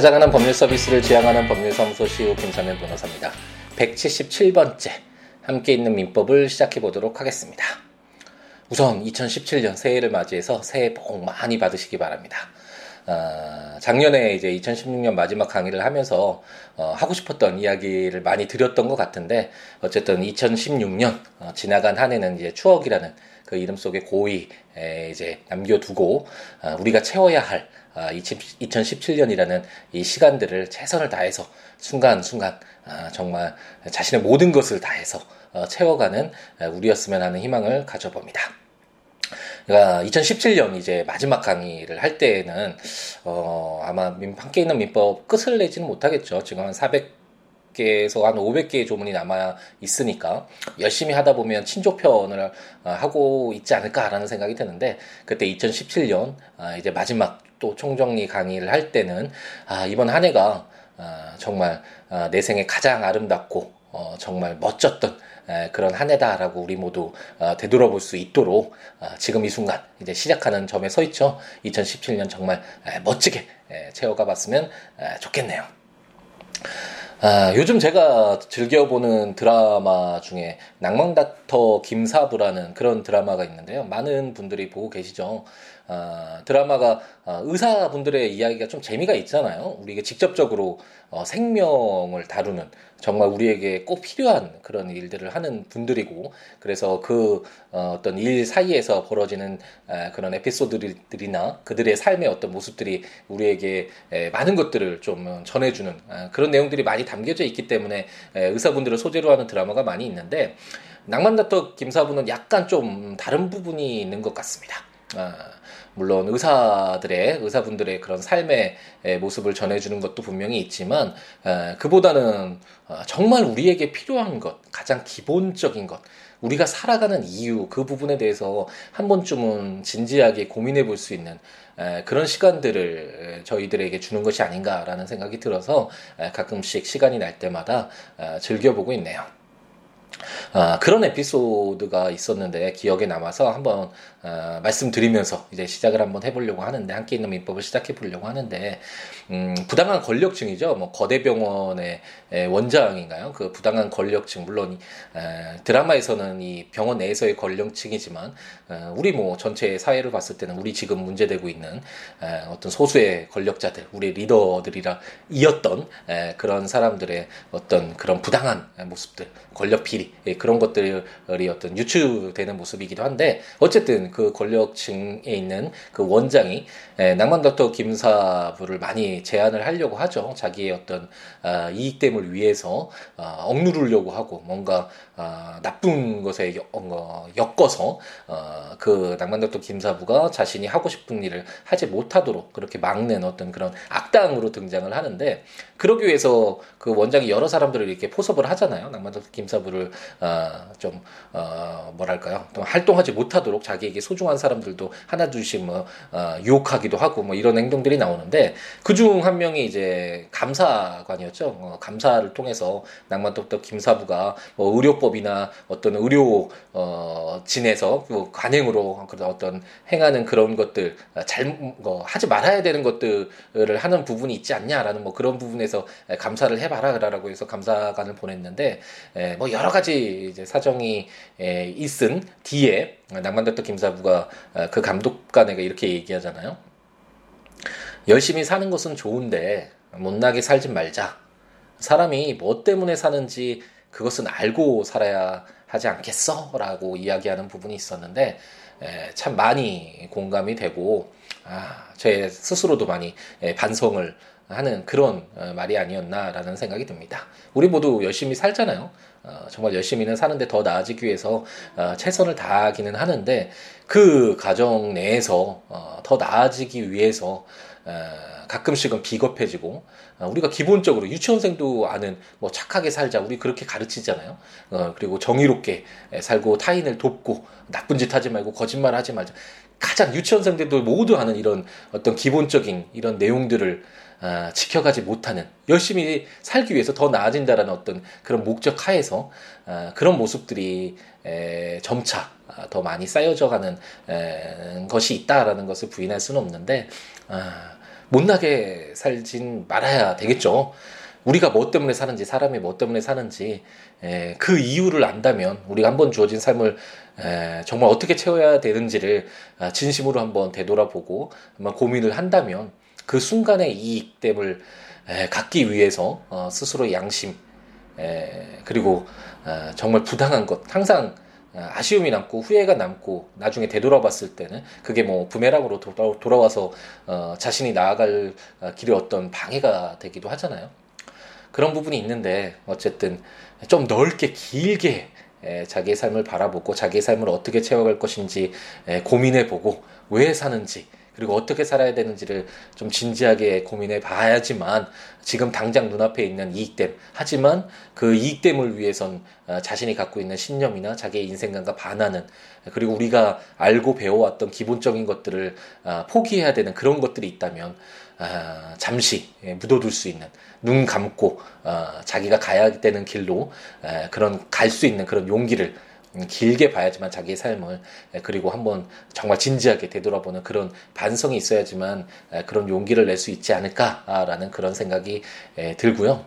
찾아가는 법률 서비스를 지향하는 법률사무소 CEO 김사면 변호사입니다. 177번째 함께 있는 민법을 시작해 보도록 하겠습니다. 우선 2017년 새해를 맞이해서 새해 복 많이 받으시기 바랍니다. 어, 작년에 이제 2016년 마지막 강의를 하면서 어, 하고 싶었던 이야기를 많이 드렸던 것 같은데 어쨌든 2016년 어, 지나간 한 해는 이제 추억이라는 그 이름 속에 고이 이제 남겨두고 어, 우리가 채워야 할 2017년이라는 아, 이 시간들을 최선을 다해서 순간순간 아, 정말 자신의 모든 것을 다해서 어, 채워가는 우리였으면 하는 희망을 가져봅니다. 그러니까 2017년 이제 마지막 강의를 할 때에는 어 아마 함께 있는 민법 끝을 내지는 못하겠죠. 지금 한 400개에서 한 500개의 조문이 남아 있으니까 열심히 하다 보면 친조편을 어, 하고 있지 않을까라는 생각이 드는데 그때 2017년 아, 이제 마지막 또 총정리 강의를 할 때는 아 이번 한 해가 아, 정말 내 생에 가장 아름답고 어, 정말 멋졌던 그런 한 해다라고 우리 모두 어, 되돌아볼 수 있도록 어, 지금 이 순간 이제 시작하는 점에 서 있죠. 2017년 정말 멋지게 채워가 봤으면 좋겠네요. 아, 요즘 제가 즐겨보는 드라마 중에 낭만닥터 김사부라는 그런 드라마가 있는데요. 많은 분들이 보고 계시죠. 아, 드라마가 아, 의사분들의 이야기가 좀 재미가 있잖아요. 우리에게 직접적으로 어, 생명을 다루는 정말 우리에게 꼭 필요한 그런 일들을 하는 분들이고 그래서 그 어, 어떤 일 사이에서 벌어지는 에, 그런 에피소드들이나 그들의 삶의 어떤 모습들이 우리에게 에, 많은 것들을 좀 전해주는 에, 그런 내용들이 많이 담겨져 있기 때문에 에, 의사분들을 소재로 하는 드라마가 많이 있는데 낭만다터 김사부는 약간 좀 다른 부분이 있는 것 같습니다. 아, 물론 의사들의 의사분들의 그런 삶의 모습을 전해주는 것도 분명히 있지만 그보다는 어, 정말 우리에게 필요한 것 가장 기본적인 것 우리가 살아가는 이유 그 부분에 대해서 한 번쯤은 진지하게 고민해 볼 수 있는 그런 시간들을 저희들에게 주는 것이 아닌가라는 생각이 들어서 가끔씩 시간이 날 때마다 즐겨보고 있네요. 아, 그런 에피소드가 있었는데 기억에 남아서 한번 아, 말씀드리면서 이제 시작을 한번 해보려고 하는데 함께 있는 민법을 시작해 보려고 하는데 음, 부당한 권력층이죠. 뭐 거대 병원의 원장인가요? 그 부당한 권력층 물론 에, 드라마에서는 이 병원 내에서의 권력층이지만 에, 우리 뭐 전체 사회를 봤을 때는 우리 지금 문제되고 있는 에, 어떤 소수의 권력자들, 우리 리더들이라 이었던 에, 그런 사람들의 어떤 그런 부당한 모습들, 권력 비리 예, 그런 것들이 어떤 유추되는 모습이기도 한데 어쨌든 그 권력층에 있는 그 원장이 예, 낭만 닥터 김사부를 많이 제안을 하려고 하죠. 자기의 어떤 아, 이익됨을 위해서 아, 억누르려고 하고 뭔가 아, 나쁜 것에 어, 엮어서 어, 그 낭만 닥터 김사부가 자신이 하고 싶은 일을 하지 못하도록 그렇게 막는 어떤 그런 악당으로 등장을 하는데 그러기 위해서 그 원장이 여러 사람들을 이렇게 포섭을 하잖아요. 낭만 닥터 김사부를 어, 좀 어, 뭐랄까요? 또 활동하지 못하도록 자기에게 소중한 사람들도 하나 둘씩 뭐 어, 유혹하기도 하고 뭐 이런 행동들이 나오는데 그 중 한 명이 이제 감사관이었죠. 어, 감사를 통해서 낭만독터 김사부가 뭐 의료법 이나 어떤 의료 어, 진에서 그 관행으로 그런 어떤 행하는 그런 것들 어, 잘 뭐, 하지 말아야 되는 것들을 하는 부분이 있지 않냐라는 뭐 그런 부분에서 감사를 해봐라라고 해서 감사관을 보냈는데 에, 뭐 여러 가지 이제 사정이 에, 있은 뒤에 낭만닥터 김사부가 어, 그 감독관에게 이렇게 얘기하잖아요. 열심히 사는 것은 좋은데 못나게 살지 말자. 사람이 뭐 때문에 사는지 그것은 알고 살아야 하지 않겠어? 라고 이야기하는 부분이 있었는데 에, 참 많이 공감이 되고 아, 제 스스로도 많이 에, 반성을 하는 그런 어, 말이 아니었나라는 생각이 듭니다. 우리 모두 열심히 살잖아요. 어, 정말 열심히는 사는데 더 나아지기 위해서 어, 최선을 다하기는 하는데 그 가정 내에서 어, 더 나아지기 위해서 어, 가끔씩은 비겁해지고 어, 우리가 기본적으로 유치원생도 아는 뭐 착하게 살자 우리 그렇게 가르치잖아요. 어, 그리고 정의롭게 살고 타인을 돕고 나쁜 짓 하지 말고 거짓말 하지 말자. 가장 유치원생들도 모두 아는 이런 어떤 기본적인 이런 내용들을 아, 지켜가지 못하는 열심히 살기 위해서 더 나아진다라는 어떤 그런 목적 하에서 아, 그런 모습들이 에, 점차 아, 더 많이 쌓여져가는 에, 것이 있다라는 것을 부인할 수는 없는데 아, 못나게 살진 말아야 되겠죠. 우리가 뭐 때문에 사는지 사람이 뭐 때문에 사는지 에, 그 이유를 안다면 우리가 한번 주어진 삶을 에, 정말 어떻게 채워야 되는지를 아, 진심으로 한번 되돌아보고 한번 고민을 한다면 그 순간의 이익됨을 에, 갖기 위해서 어, 스스로 양심 에, 그리고 어, 정말 부당한 것 항상 어, 아쉬움이 남고 후회가 남고 나중에 되돌아봤을 때는 그게 뭐 부메랑으로 돌아와서 어, 자신이 나아갈 어, 길에 어떤 방해가 되기도 하잖아요. 그런 부분이 있는데 어쨌든 좀 넓게 길게 에, 자기의 삶을 바라보고 자기의 삶을 어떻게 채워갈 것인지 에, 고민해보고 왜 사는지 그리고 어떻게 살아야 되는지를 좀 진지하게 고민해 봐야지만 지금 당장 눈앞에 있는 이익됨. 하지만 그 이익됨을 위해선 어, 자신이 갖고 있는 신념이나 자기의 인생관과 반하는 그리고 우리가 알고 배워왔던 기본적인 것들을 어, 포기해야 되는 그런 것들이 있다면 어, 잠시 예, 묻어둘 수 있는 눈 감고 자기가 가야 되는 길로 그런 갈 수 있는 그런 용기를 음, 길게 봐야지만 자기의 삶을 그리고 한번 정말 진지하게 되돌아보는 그런 반성이 있어야지만 그런 용기를 낼 수 있지 않을까라는 그런 생각이 들고요.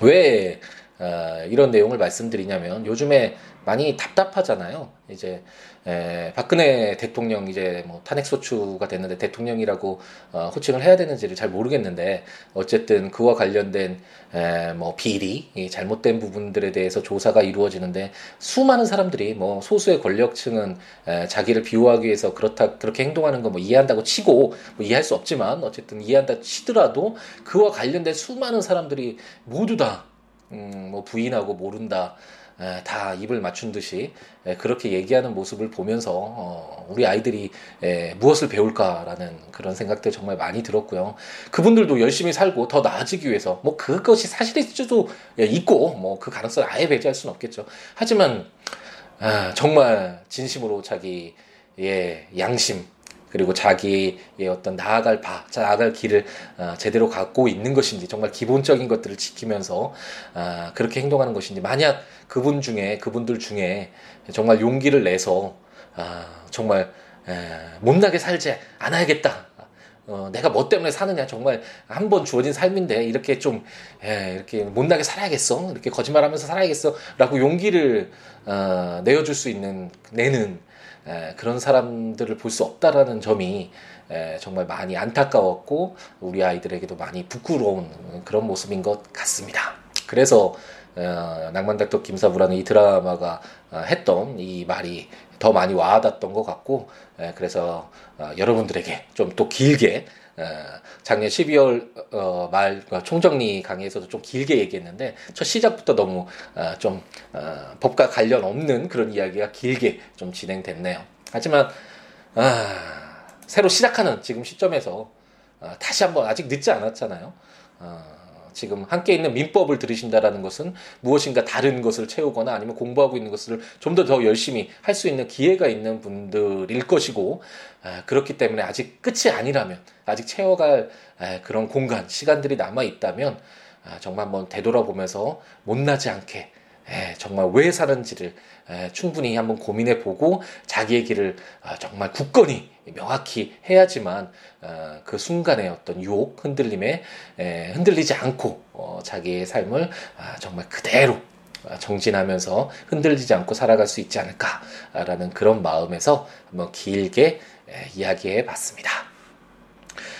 왜 어, 이런 내용을 말씀드리냐면 요즘에 많이 답답하잖아요. 이제 에, 박근혜 대통령 이제 뭐 탄핵 소추가 됐는데 대통령이라고 어, 호칭을 해야 되는지를 잘 모르겠는데 어쨌든 그와 관련된 에, 뭐 비리 잘못된 부분들에 대해서 조사가 이루어지는데 수많은 사람들이 뭐 소수의 권력층은 에, 자기를 비호하기 위해서 그렇다 그렇게 행동하는 거 뭐 이해한다고 치고 뭐 이해할 수 없지만 어쨌든 이해한다 치더라도 그와 관련된 수많은 사람들이 모두 다 음, 뭐 부인하고 모른다. 에, 다 입을 맞춘 듯이 에, 그렇게 얘기하는 모습을 보면서 어, 우리 아이들이 에, 무엇을 배울까라는 그런 생각들 정말 많이 들었고요. 그분들도 열심히 살고 더 나아지기 위해서 뭐 그것이 사실일 수도 있고 뭐 그 가능성을 아예 배제할 수는 없겠죠. 하지만 아, 정말 진심으로 자기의 양심 그리고 자기의 어떤 나아갈 바, 나아갈 길을 어, 제대로 갖고 있는 것인지 정말 기본적인 것들을 지키면서 어, 그렇게 행동하는 것인지. 만약 그분 중에 그분들 중에 정말 용기를 내서 어, 정말 에, 못나게 살지 않아야겠다. 어, 내가 뭐 때문에 사느냐. 정말 한 번 주어진 삶인데 이렇게 좀 에, 이렇게 못나게 살아야겠어? 이렇게 거짓말하면서 살아야겠어라고 용기를 어, 내어줄 수 있는 내는 에, 그런 사람들을 볼 수 없다라는 점이 에, 정말 많이 안타까웠고 우리 아이들에게도 많이 부끄러운 그런 모습인 것 같습니다. 그래서 어, 낭만닥터 김사부라는 이 드라마가 어, 했던 이 말이 더 많이 와닿았던 것 같고 에, 그래서 어, 여러분들에게 좀 또 길게 어, 작년 12월 어, 말 그러니까 총정리 강의에서도 좀 길게 얘기했는데 첫 시작부터 너무 어, 좀 어, 법과 관련 없는 그런 이야기가 길게 좀 진행됐네요. 하지만 아, 새로 시작하는 지금 시점에서 어, 다시 한번 아직 늦지 않았잖아요. 어, 지금 함께 있는 민법을 들으신다라는 것은 무엇인가 다른 것을 채우거나 아니면 공부하고 있는 것을 좀 더 더 열심히 할 수 있는 기회가 있는 분들일 것이고 아, 그렇기 때문에 아직 끝이 아니라면 아직 채워갈 아, 그런 공간 시간들이 남아 있다면 아, 정말 한번 되돌아보면서 못나지 않게 에, 정말 왜 사는지를 에, 충분히 한번 고민해 보고 자기의 길을 아, 정말 굳건히 명확히 해야지만 어, 그 순간의 어떤 유혹 흔들림에 에, 흔들리지 않고 어, 자기의 삶을 아, 정말 그대로 아, 정진하면서 흔들리지 않고 살아갈 수 있지 않을까라는 그런 마음에서 한번 길게 이야기해 봤습니다.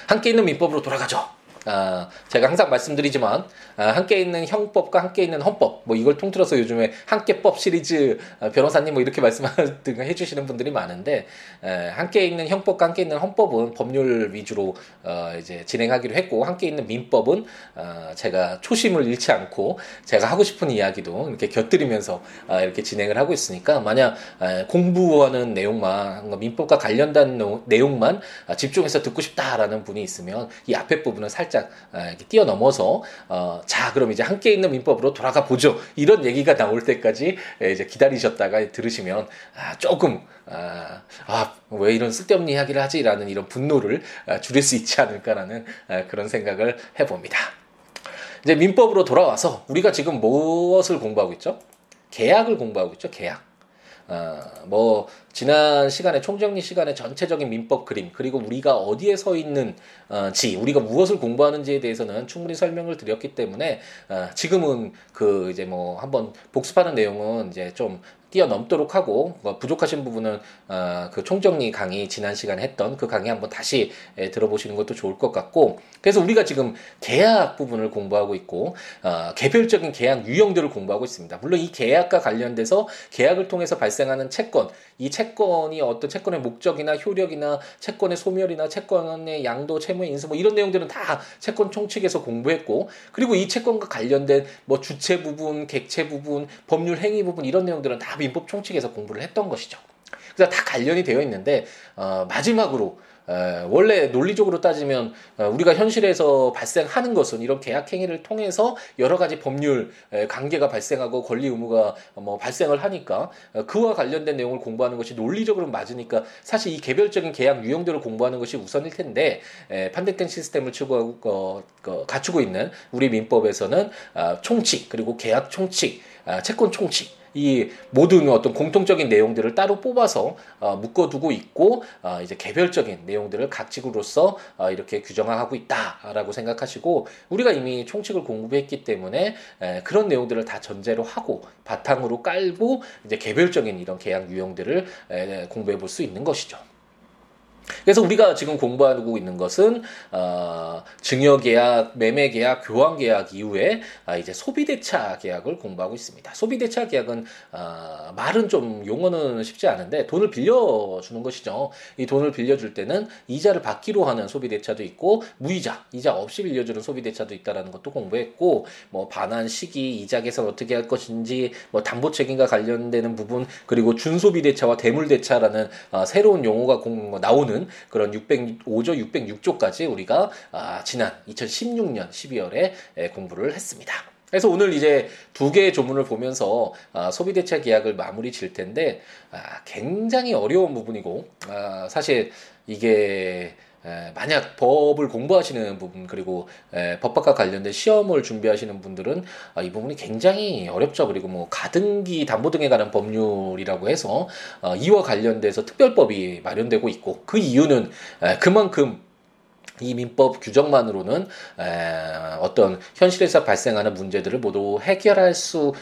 함께 있는 민법으로 돌아가죠. 아, 제가 항상 말씀드리지만 아, 함께 있는 형법과 함께 있는 헌법 뭐 이걸 통틀어서 요즘에 함께법 시리즈 아, 변호사님 뭐 이렇게 말씀을 해주시는 분들이 많은데 에, 함께 있는 형법과 함께 있는 헌법은 법률 위주로 어, 이제 진행하기로 했고 함께 있는 민법은 어, 제가 초심을 잃지 않고 제가 하고 싶은 이야기도 이렇게 곁들이면서 어, 이렇게 진행을 하고 있으니까 만약 에, 공부하는 내용만 민법과 관련된 내용만 집중해서 듣고 싶다라는 분이 있으면 이 앞에 부분은 살 살짝 아, 뛰어넘어서 어, 자 그럼 이제 함께 있는 민법으로 돌아가 보죠 이런 얘기가 나올 때까지 이제 기다리셨다가 들으시면 아, 조금 아, 아, 왜 이런 쓸데없는 이야기를 하지라는 이런 분노를 아, 줄일 수 있지 않을까라는 아, 그런 생각을 해봅니다. 이제 민법으로 돌아와서 우리가 지금 무엇을 공부하고 있죠? 계약을 공부하고 있죠. 계약. 어, 뭐 지난 시간에 총정리 시간에 전체적인 민법 그림 그리고 우리가 어디에 서 있는지 우리가 무엇을 공부하는지에 대해서는 충분히 설명을 드렸기 때문에 어, 지금은 그 이제 뭐 한번 복습하는 내용은 이제 좀 뛰어넘도록 하고 뭐 부족하신 부분은 어, 그 총정리 강의 지난 시간에 했던 그 강의 한번 다시 에, 들어보시는 것도 좋을 것 같고 그래서 우리가 지금 계약 부분을 공부하고 있고 어, 개별적인 계약 유형들을 공부하고 있습니다. 물론 이 계약과 관련돼서 계약을 통해서 발생하는 채권 이 채권이 어떤 채권의 목적이나 효력이나 채권의 소멸이나 채권의 양도 채무의 인수 뭐 이런 내용들은 다 채권 총칙에서 공부했고 그리고 이 채권과 관련된 뭐 주체 부분 객체 부분 법률 행위 부분 이런 내용들은 다 민법 총칙에서 공부를 했던 것이죠. 그래서 다 관련이 되어 있는데 어, 마지막으로 에, 원래 논리적으로 따지면 어, 우리가 현실에서 발생하는 것은 이런 계약 행위를 통해서 여러 가지 법률 에, 관계가 발생하고 권리 의무가 뭐 발생을 하니까 어, 그와 관련된 내용을 공부하는 것이 논리적으로 맞으니까 사실 이 개별적인 계약 유형들을 공부하는 것이 우선일 텐데 에, 판택된 시스템을 추구하고 어, 어, 갖추고 있는 우리 민법에서는 아, 총칙 그리고 계약 총칙, 아, 채권 총칙 이 모든 어떤 공통적인 내용들을 따로 뽑아서 어, 묶어두고 있고 어, 이제 개별적인 내용들을 각칙으로서 어, 이렇게 규정하고 있다라고 생각하시고 우리가 이미 총칙을 공부했기 때문에 에, 그런 내용들을 다 전제로 하고 바탕으로 깔고 이제 개별적인 이런 계약 유형들을 에, 공부해 볼 수 있는 것이죠. 그래서 우리가 지금 공부하고 있는 것은 어, 증여 계약, 매매 계약, 교환 계약 이후에 아, 이제 소비 대차 계약을 공부하고 있습니다. 소비 대차 계약은 어, 말은 좀 용어는 쉽지 않은데 돈을 빌려 주는 것이죠. 이 돈을 빌려 줄 때는 이자를 받기로 하는 소비 대차도 있고 무이자, 이자 없이 빌려 주는 소비 대차도 있다라는 것도 공부했고 뭐 반환 시기, 이자 계산 어떻게 할 것인지 뭐 담보 책임과 관련되는 부분 그리고 준소비 대차와 대물 대차라는 어, 새로운 용어가 공, 나오는 있는 그런 605조, 606조까지 우리가 아, 지난 2016년 12월에 공부를 했습니다. 그래서 오늘 이제 두 개의 조문을 보면서 아, 소비대차 계약을 마무리 질 텐데 아, 굉장히 어려운 부분이고 아, 사실 이게 에, 만약 법을 공부하시는 부분 그리고 에, 법학과 관련된 시험을 준비하시는 분들은 아, 이 부분이 굉장히 어렵죠. 그리고 뭐 가등기 담보 등에 관한 법률이라고 해서 어, 이와 관련돼서 특별법이 마련되고 있고 그 이유는 에, 그만큼 이 민법 규정만으로는 어떤 현실에서 발생하는 문제들을 모두 해결할 수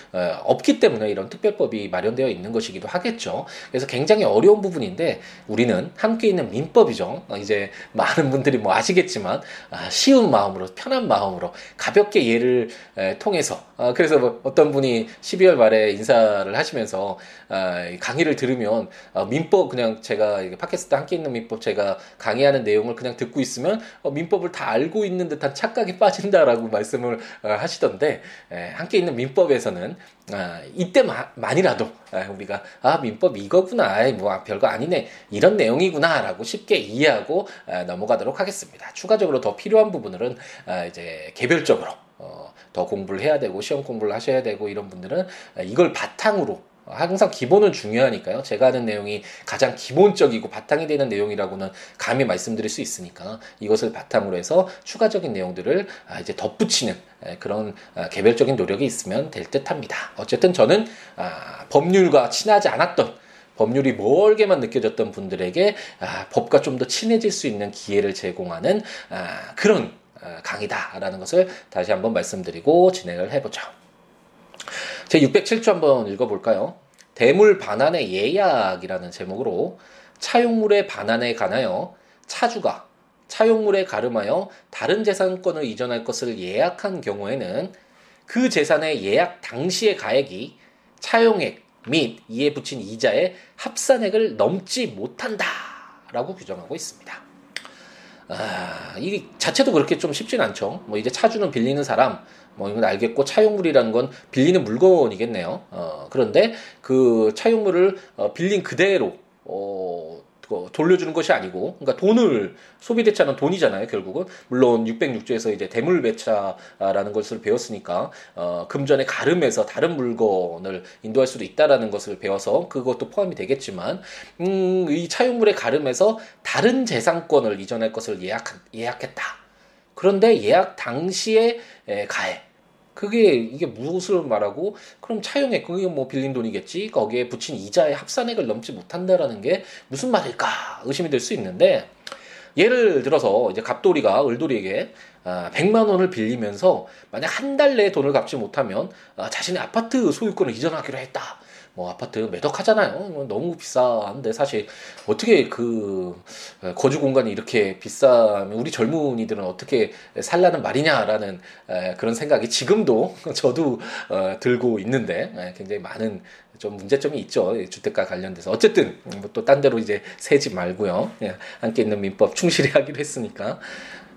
없기 때문에 이런 특별법이 마련되어 있는 것이기도 하겠죠. 그래서 굉장히 어려운 부분인데 우리는 함께 있는 민법이죠. 어, 이제 많은 분들이 뭐 아시겠지만 아, 쉬운 마음으로 편한 마음으로 가볍게 예를 통해서 아, 그래서 뭐 어떤 분이 12월 말에 인사를 하시면서 아, 강의를 들으면 민법 그냥 제가 팟캐스트 함께 있는 민법 제가 강의하는 내용을 그냥 듣고 있으면 어, 민법을 다 알고 있는 듯한 착각에 빠진다라고 말씀을 어, 하시던데 에, 함께 있는 민법에서는 아, 이때만이라도 아, 우리가 아 민법 이거구나 뭐 별거 아니네 이런 내용이구나라고 쉽게 이해하고 아, 넘어가도록 하겠습니다. 추가적으로 더 필요한 부분들은 아, 이제 개별적으로 어, 더 공부를 해야 되고 시험 공부를 하셔야 되고 이런 분들은 아, 이걸 바탕으로 항상 기본은 중요하니까요. 제가 하는 내용이 가장 기본적이고 바탕이 되는 내용이라고는 감히 말씀드릴 수 있으니까 이것을 바탕으로 해서 추가적인 내용들을 아, 이제 덧붙이는 그런 아, 개별적인 노력이 있으면 될 듯합니다. 어쨌든 저는 아, 법률과 친하지 않았던 법률이 멀게만 느껴졌던 분들에게 법과 좀 더 친해질 수 있는 기회를 제공하는 그런 강의다라는 것을 다시 한번 말씀드리고 진행을 해보죠. 제 607조 한번 읽어볼까요? 대물 반환의 예약이라는 제목으로 차용물의 반환에 관하여 차주가 차용물에 가름하여 다른 재산권을 이전할 것을 예약한 경우에는 그 재산의 예약 당시의 가액이 차용액 및 이에 붙인 이자의 합산액을 넘지 못한다라고 규정하고 있습니다. 아, 이 자체도 그렇게 좀 쉽진 않죠. 뭐 이제 차주는 빌리는 사람, 뭐 이건 알겠고 차용물이라는 건 빌리는 물건이겠네요. 어, 그런데 그 차용물을 어, 빌린 그대로 어, 돌려주는 것이 아니고, 그러니까 돈을 소비 대차는 돈이잖아요, 결국은. 물론 606조에서 이제 대물 배차라는 것을 배웠으니까 어, 금전의 가름에서 다른 물건을 인도할 수도 있다라는 것을 배워서 그것도 포함이 되겠지만, 음, 이 차용물의 가름에서 다른 재산권을 이전할 것을 예약 예약했다. 그런데 예약 당시에 가액 그게 이게 무엇을 말하고 그럼 차용액 그게 뭐 빌린 돈이겠지? 거기에 붙인 이자의 합산액을 넘지 못한다라는 게 무슨 말일까? 의심이 될 수 있는데 예를 들어서 이제 갑돌이가 을돌이에게 아, 100만 원을 빌리면서 만약 한 달 내에 돈을 갚지 못하면 아, 자신의 아파트 소유권을 이전하기로 했다. 뭐 아파트 매덕 하잖아요. 뭐 너무 비싼데 사실 어떻게 그 거주 공간이 이렇게 비싸면 우리 젊은이들은 어떻게 살라는 말이냐라는 그런 생각이 지금도 저도 어, 들고 있는데 굉장히 많은 좀 문제점이 있죠. 주택가 관련돼서. 어쨌든 뭐 또 딴 데로 이제 세지 말고요. 예, 함께 있는 민법 충실히 하기로 했으니까.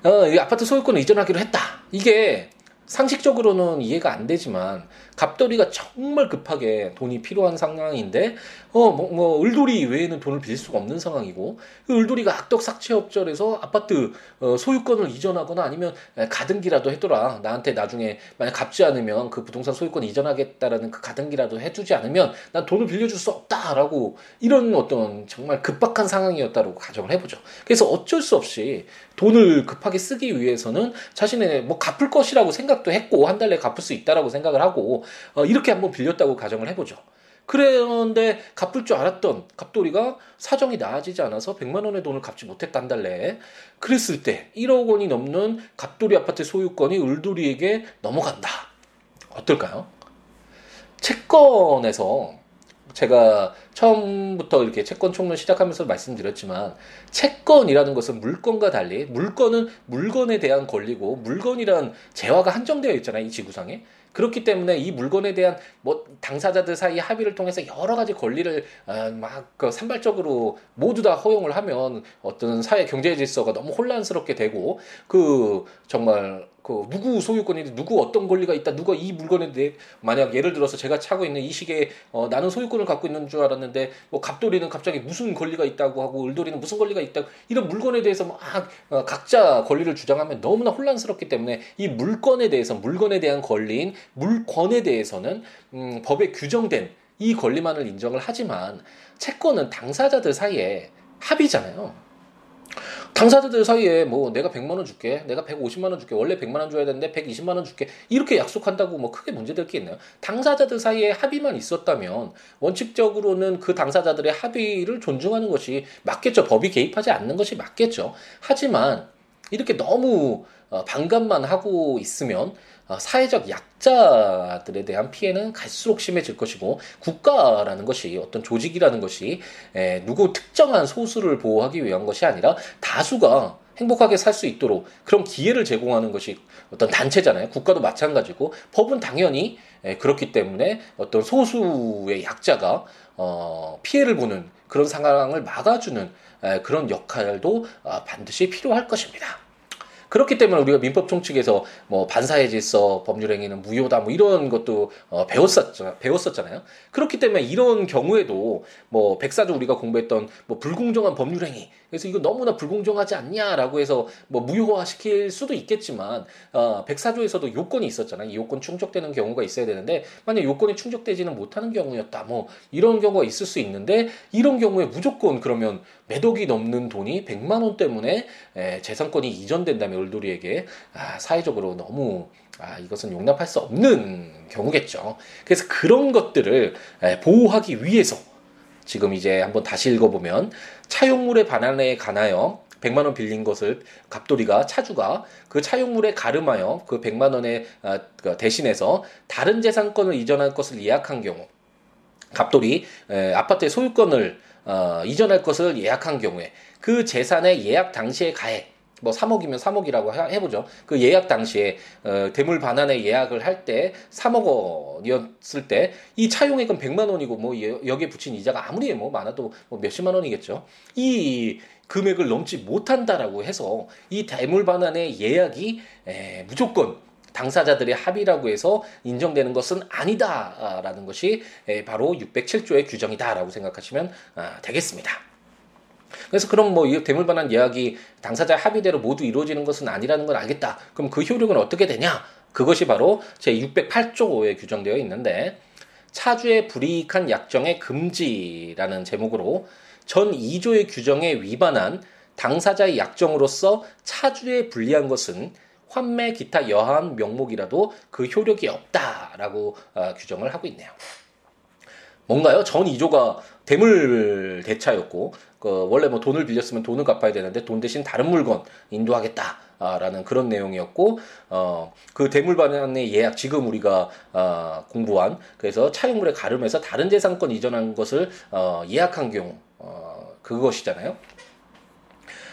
어, 이 아파트 소유권을 이전하기로 했다. 이게 상식적으로는 이해가 안 되지만 갑돌이가 정말 급하게 돈이 필요한 상황인데 어뭐 뭐 을돌이 외에는 돈을 빌릴 수가 없는 상황이고 그 을돌이가 악덕삭취업절에서 아파트 어, 소유권을 이전하거나 아니면 가등기라도 해둬라 나한테 나중에 만약 갚지 않으면 그 부동산 소유권 이전하겠다라는 그 가등기라도 해주지 않으면 난 돈을 빌려줄 수 없다라고 이런 어떤 정말 급박한 상황이었다고 가정을 해보죠. 그래서 어쩔 수 없이 돈을 급하게 쓰기 위해서는 자신의 뭐 갚을 것이라고 생각도 했고 한 달 내에 갚을 수 있다라고 생각을 하고 어, 이렇게 한번 빌렸다고 가정을 해보죠. 그런데 갚을 줄 알았던 갑돌이가 사정이 나아지지 않아서 100만 원의 돈을 갚지 못했다 한 달 내에 그랬을 때 1억 원이 넘는 갑돌이 아파트 소유권이 을돌이에게 넘어간다. 어떨까요? 채권에서 제가 처음부터 이렇게 채권 총론 시작하면서 말씀드렸지만 채권이라는 것은 물건과 달리 물건은 물건에 대한 권리고 물건이란 재화가 한정되어 있잖아요 이 지구상에 그렇기 때문에 이 물건에 대한 뭐 당사자들 사이 합의를 통해서 여러 가지 권리를 어, 막그 산발적으로 모두 다 허용을 하면 어떤 사회 경제 질서가 너무 혼란스럽게 되고 그 정말 그 누구 소유권인데 누구 어떤 권리가 있다 누가 이 물건에 대해 만약 예를 들어서 제가 차고 있는 이 시계에 어, 나는 소유권을 갖고 있는 줄 알았는데 뭐 갑돌이는 갑자기 무슨 권리가 있다고 하고 을돌이는 무슨 권리가 있다고 이런 물건에 대해서 막 어, 각자 권리를 주장하면 너무나 혼란스럽기 때문에 이 물건에 대해서 물건에 대한 권리인 물권에 대해서는 음, 법에 규정된 이 권리만을 인정을 하지만 채권은 당사자들 사이에 합의잖아요. 당사자들 사이에 뭐 내가 100만 원 줄게, 내가 150만 원 줄게, 원래 100만 원 줘야 되는데 120만 원 줄게 이렇게 약속한다고 뭐 크게 문제될 게 있나요? 당사자들 사이에 합의만 있었다면 원칙적으로는 그 당사자들의 합의를 존중하는 것이 맞겠죠. 법이 개입하지 않는 것이 맞겠죠. 하지만 이렇게 너무 어, 반감만 하고 있으면 어, 사회적 약자들에 대한 피해는 갈수록 심해질 것이고 국가라는 것이 어떤 조직이라는 것이 누구 특정한 소수를 보호하기 위한 것이 아니라 다수가 행복하게 살 수 있도록 그런 기회를 제공하는 것이 어떤 단체잖아요. 국가도 마찬가지고 법은 당연히 그렇기 때문에 어떤 소수의 약자가 어, 피해를 보는 그런 상황을 막아주는 그런 역할도 아, 반드시 필요할 것입니다. 그렇기 때문에 우리가 민법 총칙에서 뭐 반사의 질서, 법률행위는 무효다 뭐 이런 것도 어, 배웠었죠, 배웠었잖아요. 그렇기 때문에 이런 경우에도 뭐 백사조 우리가 공부했던 뭐 불공정한 법률행위 그래서 이거 너무나 불공정하지 않냐라고 해서 뭐 무효화 시킬 수도 있겠지만 어, 백사조에서도 요건이 있었잖아요. 이 요건 충족되는 경우가 있어야 되는데 만약 요건이 충족되지는 못하는 경우였다 뭐 이런 경우가 있을 수 있는데 이런 경우에 무조건 그러면 매독이 넘는 돈이 100만 원 때문에 에, 재산권이 이전된다면 을돌이에게 아, 사회적으로 너무 아, 이것은 용납할 수 없는 경우겠죠. 그래서 그런 것들을 에, 보호하기 위해서 지금 이제 한번 다시 읽어보면 차용물의 반환에 관하여 100만 원 빌린 것을 갑돌이가 차주가 그 차용물에 가름하여 그 100만 원에 아, 그 대신해서 다른 재산권을 이전할 것을 예약한 경우 갑돌이 에, 아파트의 소유권을 어, 이전할 것을 예약한 경우에 그 재산의 예약 당시에 가액 뭐 3억이면 3억이라고 해보죠. 그 예약 당시에 어, 대물 반환의 예약을 할 때 3억 원이었을 때 이 차용액은 100만 원이고 뭐 여기에 붙인 이자가 아무리 뭐 많아도 뭐 몇십만 원이겠죠. 이 금액을 넘지 못한다라고 해서 이 대물 반환의 예약이 에, 무조건 당사자들의 합의라고 해서 인정되는 것은 아니다라는 것이 바로 607조의 규정이다라고 생각하시면 아, 되겠습니다. 그래서 그럼 뭐 대물반환 예약이 당사자 합의대로 모두 이루어지는 것은 아니라는 걸 알겠다. 그럼 그 효력은 어떻게 되냐? 그것이 바로 제 608조에 규정되어 있는데 차주의 불이익한 약정의 금지라는 제목으로 전 2조의 규정에 위반한 당사자의 약정으로서 차주에 불리한 것은 환매 기타 여한 명목이라도 그 효력이 없다라고 어, 규정을 하고 있네요. 뭔가요? 전 2조가 대물 대차였고 그 원래 뭐 돈을 빌렸으면 돈을 갚아야 되는데 돈 대신 다른 물건 인도하겠다. 라는 그런 내용이었고 어 그 대물 반환의 예약 지금 우리가 어 공부한 그래서 차용물에 가름해서 다른 재산권 이전한 것을 어 예약한 경우 어 그것이잖아요.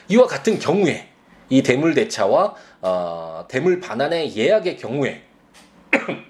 이와 같은 경우에 이 대물 대차와 어 대물 반환의 예약의 경우에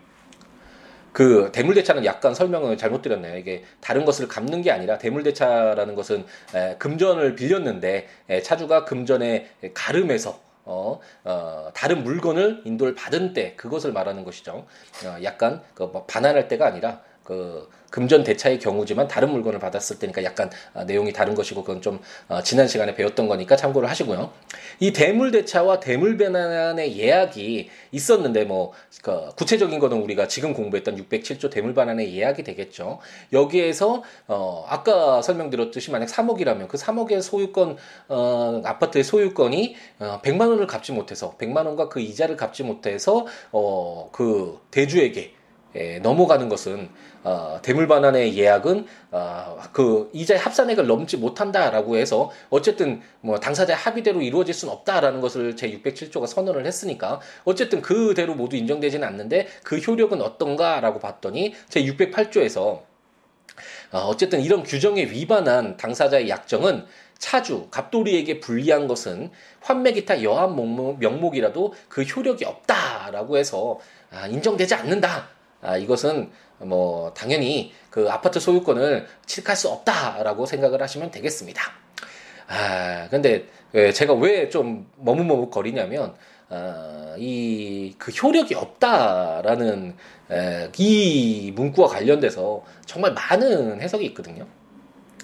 그 대물대차는 약간 설명을 잘못 드렸네요. 이게 다른 것을 갚는 게 아니라 대물대차라는 것은 에, 금전을 빌렸는데 에, 차주가 금전에 가름해서 어, 어, 다른 물건을 인도를 받은 때 그것을 말하는 것이죠. 어, 약간 그뭐 반환할 때가 아니라 그 금전 대차의 경우지만 다른 물건을 받았을 때니까 약간 아, 내용이 다른 것이고 그건 좀 아, 지난 시간에 배웠던 거니까 참고를 하시고요. 이 대물 대차와 대물 배난의 예약이 있었는데 뭐 그 구체적인 거는 우리가 지금 공부했던 607조 대물 반환의 예약이 되겠죠. 여기에서 어 아까 설명드렸듯이 만약 3억이라면 그 3억의 소유권 어 아파트의 소유권이 어 100만 원을 갚지 못해서 100만 원과 그 이자를 갚지 못해서 어 그 대주에게 예, 넘어가는 것은 어, 대물반환의 예약은 어, 그 이자의 합산액을 넘지 못한다라고 해서 어쨌든 뭐 당사자 합의대로 이루어질 수는 없다라는 것을 제 607조가 선언을 했으니까 어쨌든 그대로 모두 인정되지는 않는데 그 효력은 어떤가라고 봤더니 제 608조에서 어, 어쨌든 이런 규정에 위반한 당사자의 약정은 차주, 갑돌이에게 불리한 것은 환매 기타 여한 명목, 이라도 그 효력이 없다라고 해서 아, 인정되지 않는다. 아, 이것은 뭐 당연히 그 아파트 소유권을 취득할 수 없다라고 생각을 하시면 되겠습니다. 아, 근데 제가 왜 좀 머뭇머뭇 거리냐면 아, 이그 효력이 없다라는 에, 이 문구와 관련돼서 정말 많은 해석이 있거든요.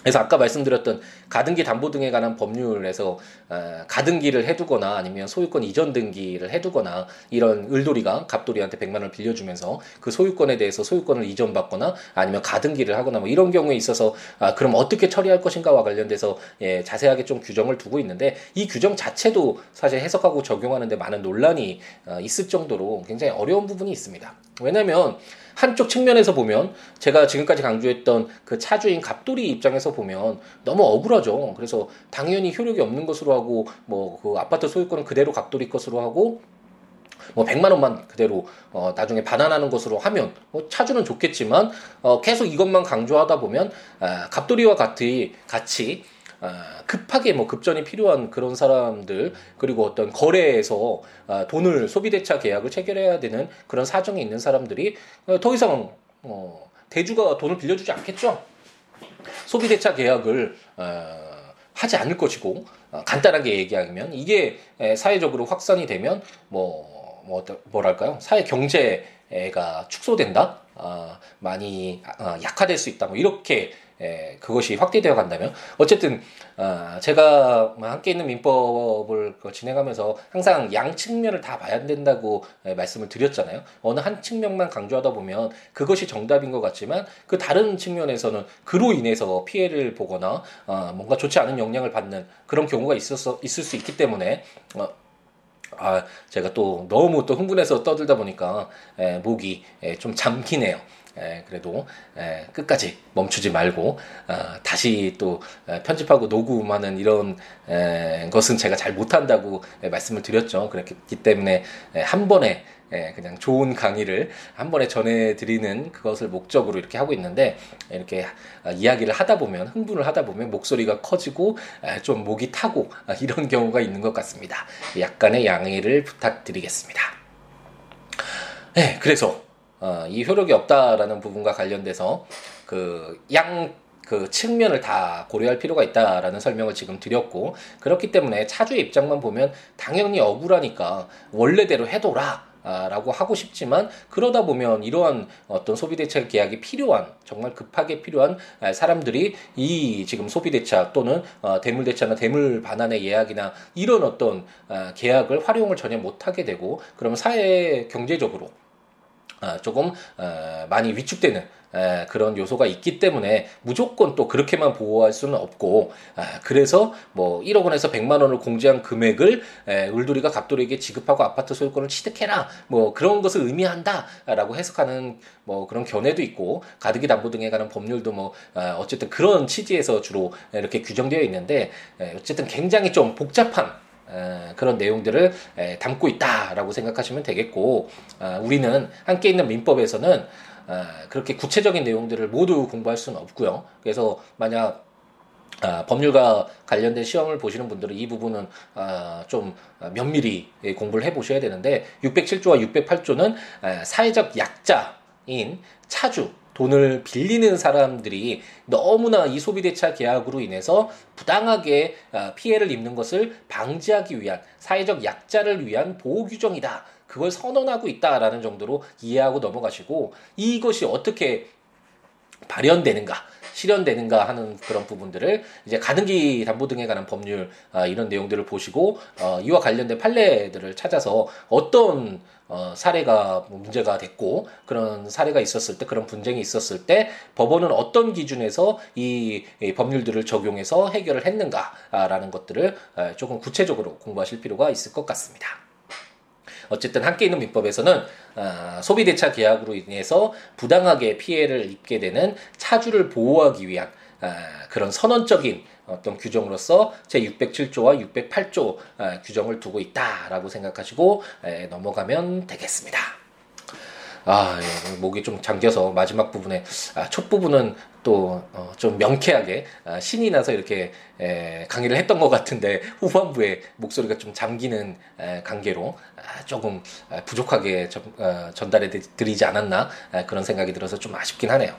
그래서 아까 말씀드렸던 가등기 담보 등에 관한 법률에서 어, 가등기를 해두거나 아니면 소유권 이전 등기를 해두거나 이런 을돌이가 갑돌이한테 100만 원을 빌려주면서 그 소유권에 대해서 소유권을 이전받거나 아니면 가등기를 하거나 뭐 이런 경우에 있어서 아, 그럼 어떻게 처리할 것인가와 관련돼서 예, 자세하게 좀 규정을 두고 있는데 이 규정 자체도 사실 해석하고 적용하는데 많은 논란이 어, 있을 정도로 굉장히 어려운 부분이 있습니다. 왜냐하면 한쪽 측면에서 보면 제가 지금까지 강조했던 그 차주인 갑돌이 입장에서 보면 너무 억울하죠. 그래서 당연히 효력이 없는 것으로 하고 뭐 그 아파트 소유권은 그대로 갑돌이 것으로 하고 뭐 100만 원만 그대로 어 나중에 반환하는 것으로 하면 뭐 차주는 좋겠지만 어 계속 이것만 강조하다 보면 아 갑돌이와 같이 같이 아, 급하게 뭐 급전이 필요한 그런 사람들 그리고 어떤 거래에서 아, 돈을 소비대차 계약을 체결해야 되는 그런 사정이 있는 사람들이 어, 더 이상 어, 대주가 돈을 빌려주지 않겠죠. 소비대차 계약을 어, 하지 않을 것이고 간단하게 얘기하면 이게 사회적으로 확산이 되면 뭐, 뭐 뭐랄까요 사회 경제 가 축소된다 많이 약화될 수 있다 뭐 이렇게 예, 그것이 확대되어 간다면 어쨌든 어, 제가 함께 있는 민법을 그 진행하면서 항상 양 측면을 다 봐야 된다고 예, 말씀을 드렸잖아요. 어느 한 측면만 강조하다 보면 그것이 정답인 것 같지만 그 다른 측면에서는 그로 인해서 피해를 보거나 어, 뭔가 좋지 않은 영향을 받는 그런 경우가 있어서 있을 수 있기 때문에 어, 아, 제가 또 너무 또 흥분해서 떠들다 보니까 에, 예, 목이 에, 좀 잠기네요. 에, 그래도 에, 끝까지 멈추지 말고 어, 다시 또 에, 편집하고 녹음하는 이런 에, 것은 제가 잘 못한다고 에, 말씀을 드렸죠. 그렇기 때문에 에, 한 번에 에, 그냥 좋은 강의를 한 번에 전해드리는 그것을 목적으로 이렇게 하고 있는데 이렇게 어, 이야기를 하다 보면 흥분을 하다 보면 목소리가 커지고 에, 좀 목이 타고 어, 이런 경우가 있는 것 같습니다. 약간의 양해를 부탁드리겠습니다. 네, 그래서 어, 이 효력이 없다라는 부분과 관련돼서 그양 그 측면을 다 고려할 필요가 있다라는 설명을 지금 드렸고 그렇기 때문에 차주의 입장만 보면 당연히 억울하니까 원래대로 해둬라 라고 하고 싶지만 그러다 보면 이러한 어떤 소비대책 계약이 필요한 정말 급하게 필요한 사람들이 이 지금 소비대차 또는 어, 대물대차나 대물 반환의 예약이나 이런 어떤 어, 계약을 활용을 전혀 못하게 되고 그러면 사회 경제적으로 어, 조금 어, 많이 위축되는 그런 요소가 있기 때문에 무조건 또 그렇게만 보호할 수는 없고 아, 그래서 뭐 1억 원에서 100만 원을 공제한 금액을 울두리가 갑돌이에게 지급하고 아파트 소유권을 취득해라 뭐 그런 것을 의미한다라고 해석하는 뭐 그런 견해도 있고 가등기 담보 등에 관한 법률도 뭐 아, 어쨌든 그런 취지에서 주로 이렇게 규정되어 있는데 어쨌든 굉장히 좀 복잡한 그런 내용들을 담고 있다라고 생각하시면 되겠고 아, 우리는 함께 있는 민법에서는 아, 그렇게 구체적인 내용들을 모두 공부할 수는 없고요. 그래서 만약 아, 법률과 관련된 시험을 보시는 분들은 이 부분은 아, 좀 면밀히 공부를 해보셔야 되는데 607조와 608조는 아, 사회적 약자인 차주 돈을 빌리는 사람들이 너무나 이 소비대차 계약으로 인해서 부당하게 아, 피해를 입는 것을 방지하기 위한 사회적 약자를 위한 보호 규정이다. 그걸 선언하고 있다라는 정도로 이해하고 넘어가시고 이것이 어떻게 발현되는가 실현되는가 하는 그런 부분들을 이제 가등기 담보 등에 관한 법률 아, 이런 내용들을 보시고 어, 이와 관련된 판례들을 찾아서 어떤 어, 사례가 문제가 됐고 그런 사례가 있었을 때 그런 분쟁이 있었을 때 법원은 어떤 기준에서 이, 이 법률들을 적용해서 해결을 했는가라는 것들을 아, 조금 구체적으로 공부하실 필요가 있을 것 같습니다. 어쨌든 함께 있는 민법에서는 어, 소비 대차 계약으로 인해서 부당하게 피해를 입게 되는 차주를 보호하기 위한 어, 그런 선언적인 어떤 규정으로서 제 607조와 608조 어, 규정을 두고 있다라고 생각하시고 에, 넘어가면 되겠습니다. 아, 예, 목이 좀 잠겨서 마지막 부분에 아, 첫 부분은 또좀 어, 명쾌하게 아, 신이 나서 이렇게 에, 강의를 했던 것 같은데 후반부에 목소리가 좀 잠기는 에, 관계로 아, 조금 아, 부족하게 전, 어, 전달해 드리지 않았나 아, 그런 생각이 들어서 좀 아쉽긴 하네요.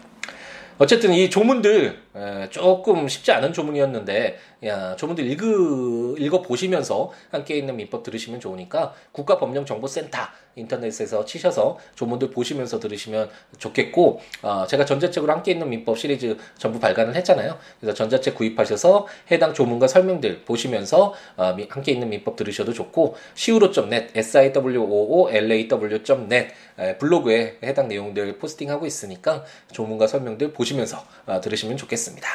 어쨌든 이 조문들 조금 쉽지 않은 조문이었는데 야, 조문들 읽으, 읽어보시면서 함께 있는 민법 들으시면 좋으니까 국가법령정보센터 인터넷에서 치셔서 조문들 보시면서 들으시면 좋겠고 어, 제가 전자책으로 함께 있는 민법 시리즈 전부 발간을 했잖아요. 그래서 전자책 구입하셔서 해당 조문과 설명들 보시면서 어, 함께 있는 민법 들으셔도 좋고 siwo.net siwoolaw.net 블로그에 해당 내용들 포스팅하고 있으니까 조문과 설명들 보시면서 어, 들으시면 좋겠습니다.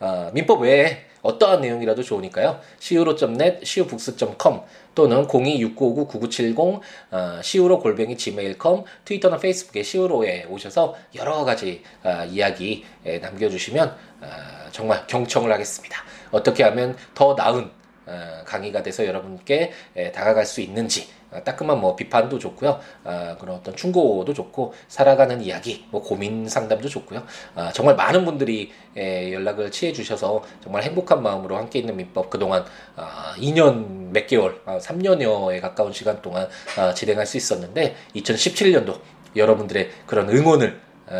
어, 민법 외에 어떠한 내용이라도 좋으니까요. siwo.net, siwobooks.com 또는 026959-9970 어, siwo 골뱅이 gmail.com 트위터나 페이스북에 siwo에 오셔서 여러 가지 어, 이야기 에, 남겨주시면 어, 정말 경청을 하겠습니다. 어떻게 하면 더 나은 어, 강의가 돼서 여러분께 에, 다가갈 수 있는지 어, 따끔한 뭐 비판도 좋고요. 어, 그런 어떤 충고도 좋고 살아가는 이야기, 뭐 고민 상담도 좋고요. 어, 정말 많은 분들이 에, 연락을 취해 주셔서 정말 행복한 마음으로 함께 있는 민법 그동안 어, 2년 몇 개월, 어, 3년여에 가까운 시간 동안 어, 진행할 수 있었는데 2017년도 여러분들의 그런 응원을 에,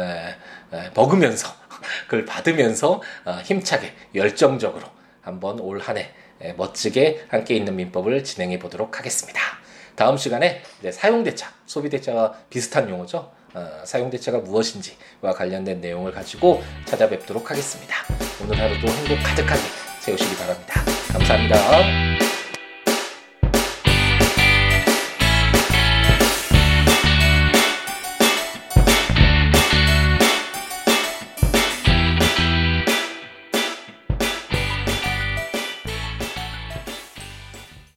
에, 먹으면서 그걸 받으면서 어, 힘차게 열정적으로 한번 올 한해 멋지게 함께 있는 민법을 진행해 보도록 하겠습니다. 다음 시간에 사용대차, 소비대차와 비슷한 용어죠. 어, 사용대차가 무엇인지와 관련된 내용을 가지고 찾아뵙도록 하겠습니다. 오늘 하루도 행복 가득하게 세우시기 바랍니다. 감사합니다.